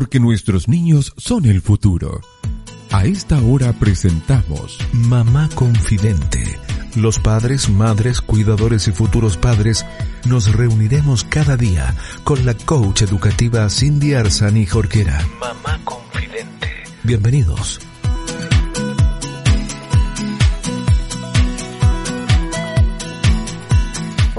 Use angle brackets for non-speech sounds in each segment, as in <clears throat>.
porque nuestros niños son el futuro. A esta hora presentamos Mamá Confidente. Los padres, madres, cuidadores y futuros padres nos reuniremos cada día con la coach educativa Cindy Arzani Jorquera. Mamá Confidente. Bienvenidos.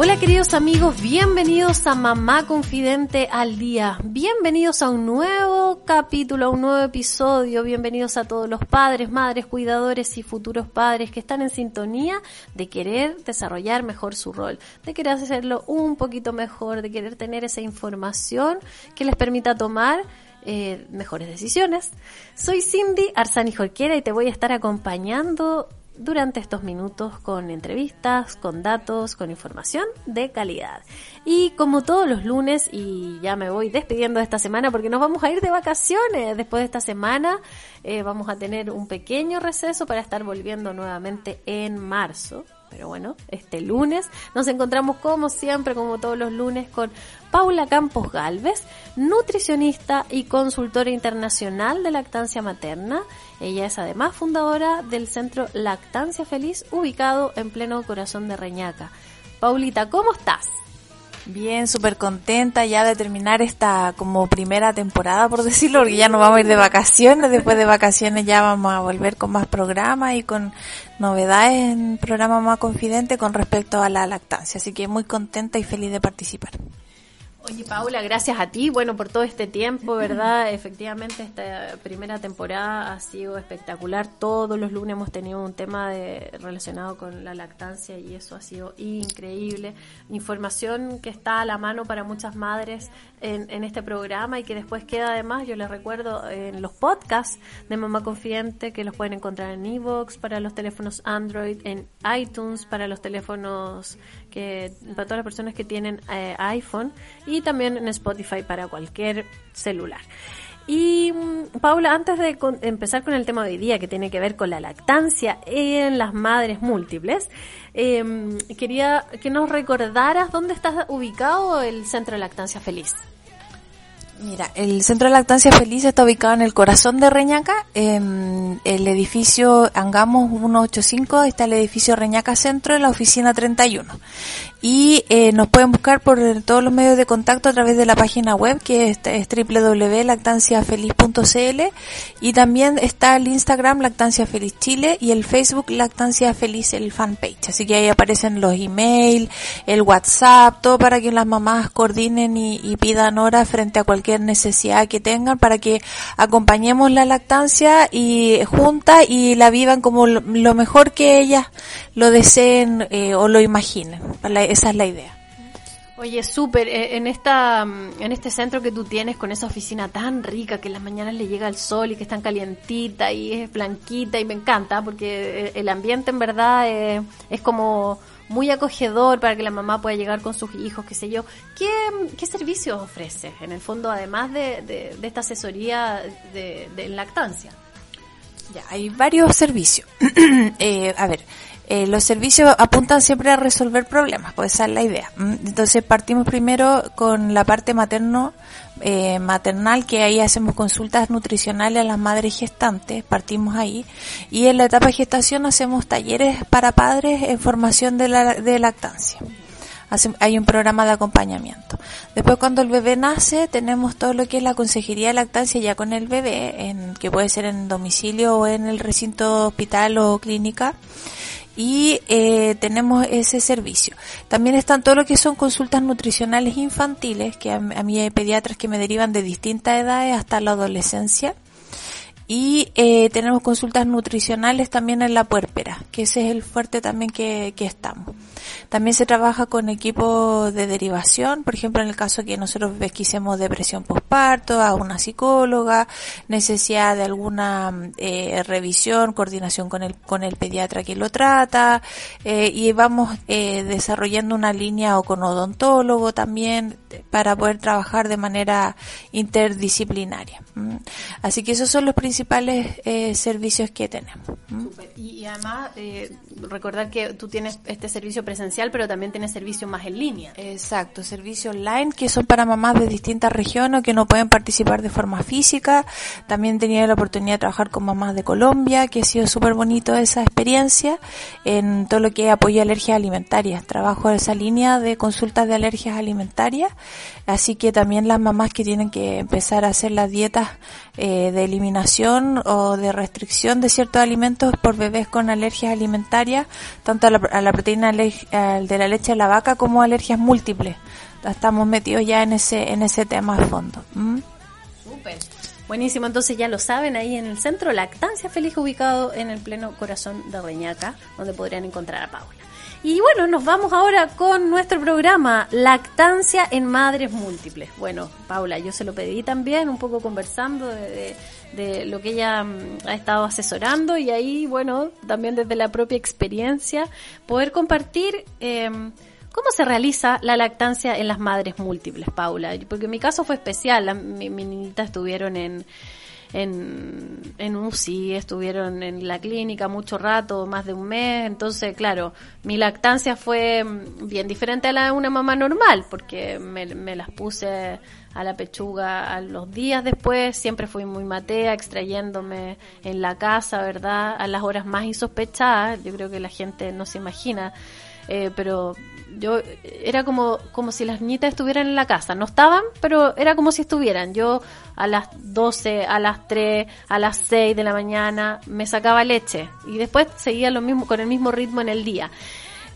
Hola queridos amigos, bienvenidos a Mamá Confidente al Día, bienvenidos a un nuevo capítulo, a un nuevo episodio, bienvenidos a todos los padres, madres, cuidadores y futuros padres que están en sintonía de querer desarrollar mejor su rol, de querer hacerlo un poquito mejor, de querer tener esa información que les permita tomar eh, mejores decisiones. Soy Cindy Arzani Jorquera y te voy a estar acompañando durante estos minutos con entrevistas, con datos, con información de calidad. Y como todos los lunes, y ya me voy despidiendo de esta semana porque nos vamos a ir de vacaciones. Después de esta semana eh, vamos a tener un pequeño receso para estar volviendo nuevamente en marzo. Pero bueno, este lunes nos encontramos como siempre, como todos los lunes, con Paula Campos Galvez, nutricionista y consultora internacional de lactancia materna. Ella es además fundadora del centro Lactancia Feliz, ubicado en pleno corazón de Reñaca. Paulita, ¿cómo estás? Bien, súper contenta ya de terminar esta como primera temporada, por decirlo, porque ya nos vamos a ir de vacaciones. Después de vacaciones ya vamos a volver con más programas y con novedades en programa más confidente con respecto a la lactancia. Así que muy contenta y feliz de participar. Oye, Paula, gracias a ti, bueno, por todo este tiempo, ¿verdad? <laughs> Efectivamente, esta primera temporada ha sido espectacular. Todos los lunes hemos tenido un tema de, relacionado con la lactancia y eso ha sido increíble. Información que está a la mano para muchas madres en, en este programa y que después queda además, yo les recuerdo, en los podcasts de Mamá Confidente, que los pueden encontrar en Evox para los teléfonos Android, en iTunes para los teléfonos que para todas las personas que tienen eh, iPhone y también en Spotify para cualquier celular. Y mm, Paula, antes de empezar con el tema de hoy día que tiene que ver con la lactancia en las madres múltiples, em, quería que nos recordaras dónde está ubicado el Centro de Lactancia Feliz. Mira, el Centro de Lactancia Feliz está ubicado en el corazón de Reñaca, en el edificio Angamos 185, está el edificio Reñaca Centro, en la oficina 31 y eh, nos pueden buscar por todos los medios de contacto a través de la página web que es, es www.lactanciafeliz.cl y también está el Instagram Lactancia Feliz Chile y el Facebook Lactancia Feliz el fanpage. Así que ahí aparecen los emails, el WhatsApp, todo para que las mamás coordinen y, pidan hora frente a cualquier necesidad que tengan para que acompañemos la lactancia y juntas y la vivan como lo, mejor que ellas lo deseen eh, o lo imaginen. Esa es la idea. Oye, súper, eh, en esta en este centro que tú tienes con esa oficina tan rica que en las mañanas le llega el sol y que es tan calientita y es blanquita y me encanta porque eh, el ambiente en verdad eh, es como muy acogedor para que la mamá pueda llegar con sus hijos, qué sé yo. ¿Qué, qué servicios ofrece en el fondo además de, de, esta asesoría de, de, lactancia? Ya, hay varios servicios. <clears throat> eh, a ver, eh, los servicios apuntan siempre a resolver problemas, pues esa es la idea. Entonces partimos primero con la parte materno, eh, maternal, que ahí hacemos consultas nutricionales a las madres gestantes, partimos ahí. Y en la etapa de gestación hacemos talleres para padres en formación de, la, de lactancia hay un programa de acompañamiento. Después cuando el bebé nace tenemos todo lo que es la consejería de lactancia ya con el bebé, en, que puede ser en domicilio o en el recinto hospital o clínica y eh, tenemos ese servicio. También están todo lo que son consultas nutricionales infantiles, que a, a mí hay pediatras que me derivan de distintas edades hasta la adolescencia. Y eh, tenemos consultas nutricionales también en la puérpera, que ese es el fuerte también que, que estamos. También se trabaja con equipos de derivación, por ejemplo, en el caso que nosotros pesquisemos depresión postparto, a una psicóloga, necesidad de alguna eh, revisión, coordinación con el, con el pediatra que lo trata, eh, y vamos eh, desarrollando una línea o con odontólogo también para poder trabajar de manera interdisciplinaria. ¿Mm? Así que esos son los principales eh, servicios que tenemos. ¿Mm? Y, además, eh, recordar que tú tienes este servicio presente pero también tiene servicios más en línea. Exacto, servicios online que son para mamás de distintas regiones que no pueden participar de forma física. También tenía la oportunidad de trabajar con mamás de Colombia, que ha sido súper bonito esa experiencia en todo lo que es apoyo a alergias alimentarias. Trabajo en esa línea de consultas de alergias alimentarias, así que también las mamás que tienen que empezar a hacer las dietas eh, de eliminación o de restricción de ciertos alimentos por bebés con alergias alimentarias, tanto a la, proteína de la leche de la vaca como alergias múltiples. Estamos metidos ya en ese, en ese tema de fondo. ¿Mm? Buenísimo, entonces ya lo saben, ahí en el centro Lactancia Feliz, ubicado en el pleno corazón de Reñaca, donde podrían encontrar a Paula. Y bueno, nos vamos ahora con nuestro programa Lactancia en Madres Múltiples. Bueno, Paula, yo se lo pedí también, un poco conversando de, lo que ella mm, ha estado asesorando y ahí, bueno, también desde la propia experiencia, poder compartir em, cómo se realiza la lactancia en las madres múltiples, Paula. Porque mi caso fue especial, mi, mi niñita estuvieron en en, en UCI, estuvieron en la clínica mucho rato, más de un mes, entonces claro, mi lactancia fue mm, bien diferente a la de una mamá normal, porque me las puse a la pechuga a los días después, siempre fui muy matea, extrayéndome en la casa, ¿verdad? A las horas más insospechadas, yo creo que la gente no se imagina, eh, pero yo era como, como si las niñitas estuvieran en la casa. No estaban, pero era como si estuvieran. Yo a las 12, a las 3, a las 6 de la mañana me sacaba leche y después seguía lo mismo, con el mismo ritmo en el día.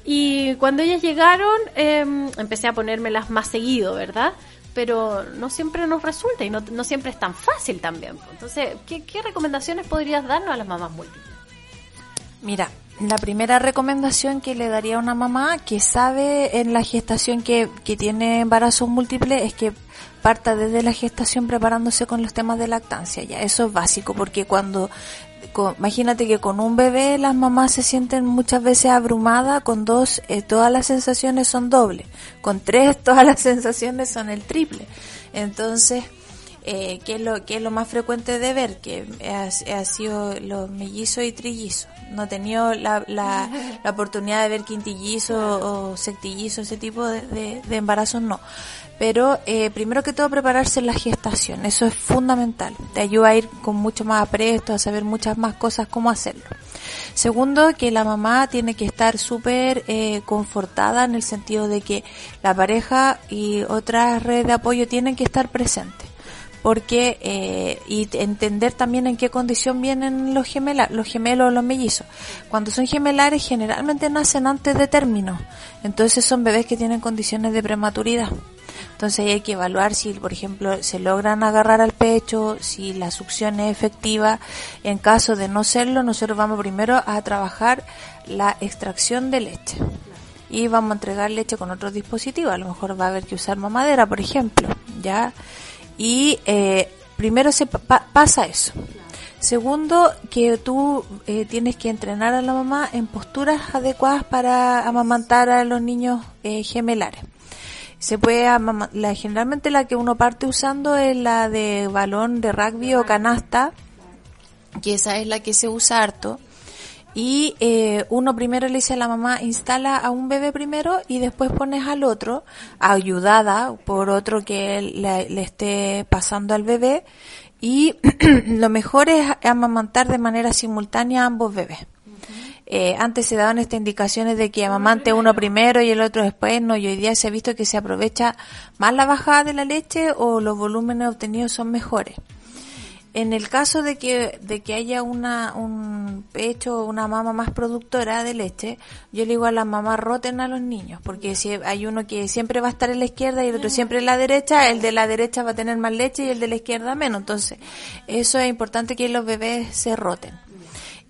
Y cuando ellas llegaron, em, empecé a ponérmelas más seguido, ¿verdad? Pero no siempre nos resulta y no, no siempre es tan fácil también. Entonces, ¿qué, ¿qué recomendaciones podrías darnos a las mamás múltiples? Mira, la primera recomendación que le daría a una mamá que sabe en la gestación que, que tiene embarazos múltiples es que parta desde la gestación preparándose con los temas de lactancia. Ya, eso es básico porque cuando imagínate que con un bebé las mamás se sienten muchas veces abrumadas, con dos eh, todas las sensaciones son dobles, con tres <laughs> todas las sensaciones son el triple. Entonces, eh, ¿qué, es lo, ¿qué es lo más frecuente de ver? Que ha, sido los mellizos y trillizos no he tenido la, la, <laughs> oportunidad de ver quintillizo o sectillizo, ese tipo de, de, embarazos, no. Pero eh, primero que todo prepararse en la gestación, eso es fundamental. Te ayuda a ir con mucho más apresto, a saber muchas más cosas cómo hacerlo. Segundo, que la mamá tiene que estar súper eh, confortada en el sentido de que la pareja y otras redes de apoyo tienen que estar presentes porque eh, y entender también en qué condición vienen los gemelos, los gemelos o los mellizos. Cuando son gemelares generalmente nacen antes de término, entonces son bebés que tienen condiciones de prematuridad. Entonces hay que evaluar si, por ejemplo, se logran agarrar al pecho, si la succión es efectiva. En caso de no serlo, nosotros vamos primero a trabajar la extracción de leche. Y vamos a entregar leche con otros dispositivos. A lo mejor va a haber que usar mamadera, por ejemplo. Ya y eh, primero se pasa eso. Segundo, que tú eh, tienes que entrenar a la mamá en posturas adecuadas para amamantar a los niños eh, gemelares. Se puede la, generalmente la que uno parte usando es la de balón de rugby o canasta, que esa es la que se usa harto y eh, uno primero le dice a la mamá, instala a un bebé primero y después pones al otro, ayudada por otro que le, esté pasando al bebé. Y <clears throat> lo mejor es amamantar de manera simultánea a ambos bebés. Eh, antes se daban estas indicaciones de que amamante uno primero y el otro después, no, y hoy día se ha visto que se aprovecha más la bajada de la leche o los volúmenes obtenidos son mejores. En el caso de que, de que haya una, un pecho o una mama más productora de leche, yo le digo a las mamás roten a los niños, porque si hay uno que siempre va a estar en la izquierda y el otro siempre en la derecha, el de la derecha va a tener más leche y el de la izquierda menos. Entonces, eso es importante que los bebés se roten.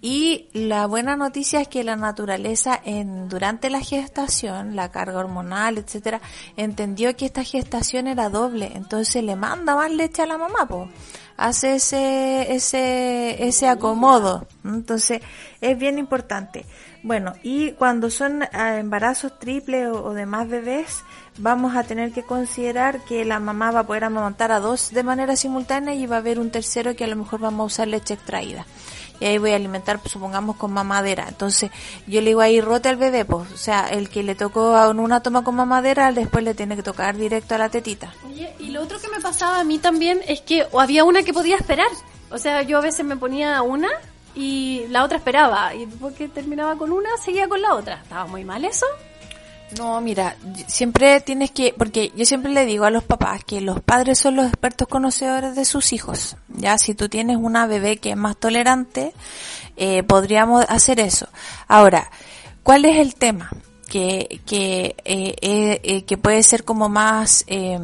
Y la buena noticia es que la naturaleza en durante la gestación, la carga hormonal, etcétera, entendió que esta gestación era doble, entonces le manda más leche a la mamá, pues hace ese, ese, ese acomodo. Entonces, es bien importante. Bueno, y cuando son ah, embarazos triples o, de más bebés, vamos a tener que considerar que la mamá va a poder amamantar a dos de manera simultánea y va a haber un tercero que a lo mejor vamos a usar leche extraída. Y ahí voy a alimentar, supongamos, con mamadera. Entonces, yo le digo ahí, rote al bebé, pues, o sea, el que le tocó a una toma con mamadera, después le tiene que tocar directo a la tetita. Oye, y lo otro que me pasaba a mí también es que había una que podía esperar. O sea, yo a veces me ponía una y la otra esperaba. Y porque terminaba con una, seguía con la otra. ¿Estaba muy mal eso? No, mira, siempre tienes que, porque yo siempre le digo a los papás que los padres son los expertos conocedores de sus hijos. Ya, si tú tienes una bebé que es más tolerante, eh, podríamos hacer eso. Ahora, ¿cuál es el tema? que, que, eh, eh, eh, que puede ser como más eh,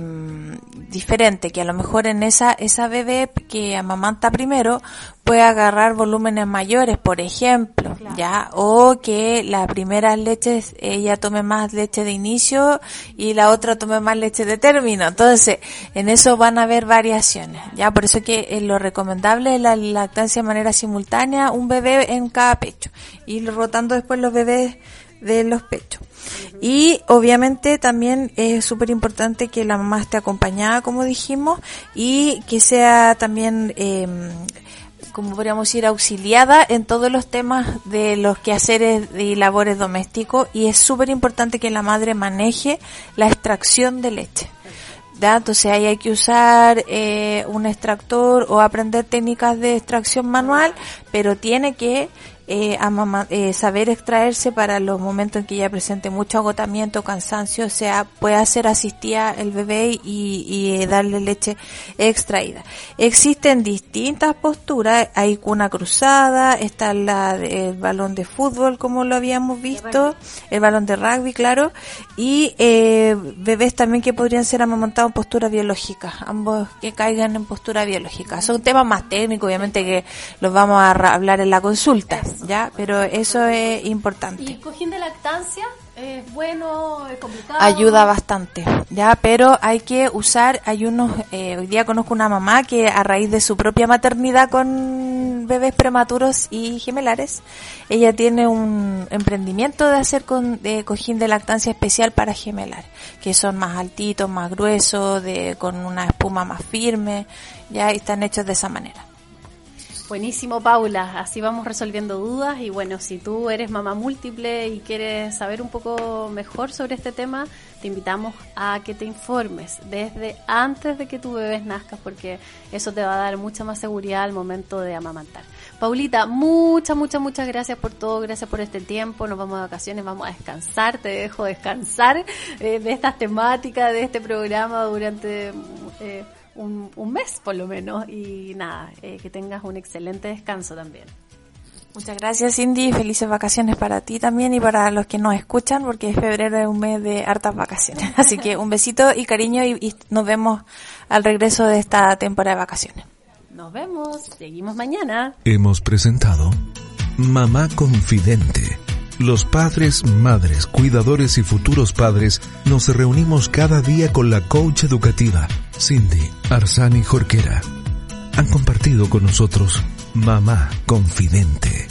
diferente, que a lo mejor en esa, esa bebé que amamanta primero puede agarrar volúmenes mayores, por ejemplo, ya, o que la primera leche ella tome más leche de inicio y la otra tome más leche de término. Entonces, en eso van a haber variaciones, ya, por eso que lo recomendable es la lactancia de manera simultánea, un bebé en cada pecho, y rotando después los bebés de los pechos. Y obviamente también es súper importante que la mamá esté acompañada, como dijimos, y que sea también, eh, como podríamos decir, auxiliada en todos los temas de los quehaceres y labores domésticos. Y es súper importante que la madre maneje la extracción de leche. Entonces ahí hay que usar eh, un extractor o aprender técnicas de extracción manual, pero tiene que eh, a eh, saber extraerse para los momentos en que ella presente mucho agotamiento, cansancio, o sea, puede ser asistida el bebé y, y darle leche extraída. Existen distintas posturas, hay cuna cruzada, está la el balón de fútbol como lo habíamos visto, el balón de rugby, claro, y eh, bebés también que podrían ser amamantados en postura biológica, ambos que caigan en postura biológica. Son temas más técnicos, obviamente que los vamos a hablar en la consulta. ¿Ya? Pero eso es importante. ¿Y cojín de lactancia? ¿Es bueno? ¿Es complicado? Ayuda bastante, ¿ya? Pero hay que usar, hay unos, eh, hoy día conozco una mamá que a raíz de su propia maternidad con bebés prematuros y gemelares, ella tiene un emprendimiento de hacer con de cojín de lactancia especial para gemelar, que son más altitos, más gruesos, de, con una espuma más firme, ya, y están hechos de esa manera. Buenísimo, Paula. Así vamos resolviendo dudas. Y bueno, si tú eres mamá múltiple y quieres saber un poco mejor sobre este tema, te invitamos a que te informes desde antes de que tu bebé nazca, porque eso te va a dar mucha más seguridad al momento de amamantar. Paulita, muchas, muchas, muchas gracias por todo, gracias por este tiempo. Nos vamos de vacaciones, vamos a descansar, te dejo descansar eh, de estas temáticas, de este programa durante. Eh, un, un mes por lo menos y nada, eh, que tengas un excelente descanso también. Muchas gracias Cindy, felices vacaciones para ti también y para los que nos escuchan porque febrero es un mes de hartas vacaciones. <laughs> Así que un besito y cariño y, y nos vemos al regreso de esta temporada de vacaciones. Nos vemos, seguimos mañana. Hemos presentado Mamá Confidente. Los padres, madres, cuidadores y futuros padres nos reunimos cada día con la coach educativa, Cindy Arsani Jorquera. Han compartido con nosotros Mamá Confidente.